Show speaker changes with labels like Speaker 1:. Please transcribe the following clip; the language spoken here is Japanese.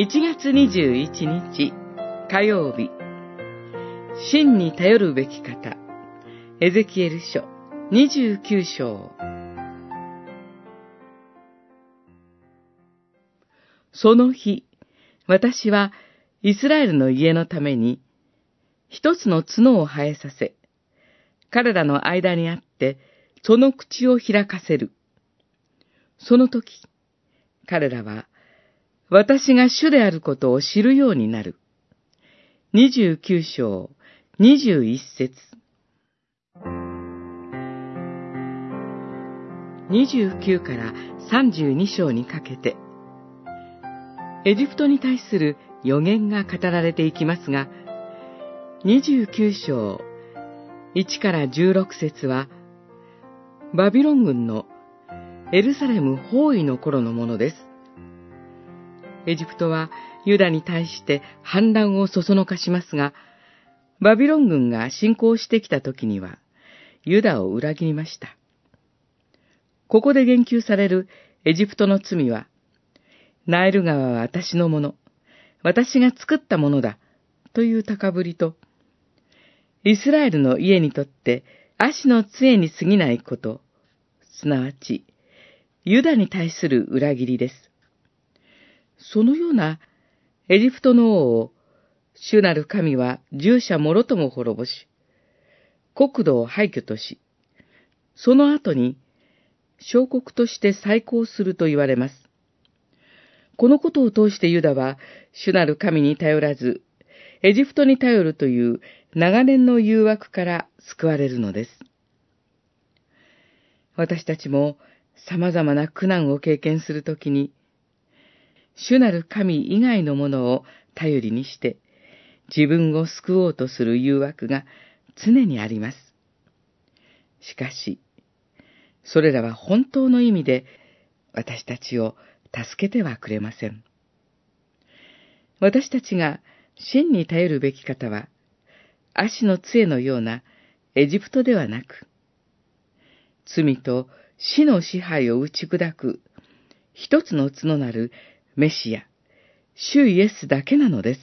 Speaker 1: 1月21日火曜日。真に頼るべき方。エゼキエル書29章。その日、私はイスラエルの家のために一つの角を生えさせ、彼らの間にあってその口を開かせる。その時、彼らは私が主であることを知るようになる。29章21節29から32章にかけて、エジプトに対する予言が語られていきますが、29章1から16節は、バビロン軍のエルサレム包囲の頃のものです。エジプトはユダに対して反乱をそそのかしますが、バビロン軍が侵攻してきた時には、ユダを裏切りました。ここで言及されるエジプトの罪は、ナイル川は私のもの、私が作ったものだ、という高ぶりと、イスラエルの家にとって足の杖に過ぎないこと、すなわち、ユダに対する裏切りです。そのようなエジプトの王を、主なる神は従者もろとも滅ぼし、国土を廃墟とし、その後に、小国として再興すると言われます。このことを通してユダは、主なる神に頼らず、エジプトに頼るという長年の誘惑から救われるのです。私たちも様々な苦難を経験するときに、主なる神以外のものを頼りにして、自分を救おうとする誘惑が常にあります。しかし、それらは本当の意味で私たちを助けてはくれません。私たちが真に頼るべき方は、足の杖のようなエジプトではなく、罪と死の支配を打ち砕く一つの角なるメシア、主イエスだけなのです。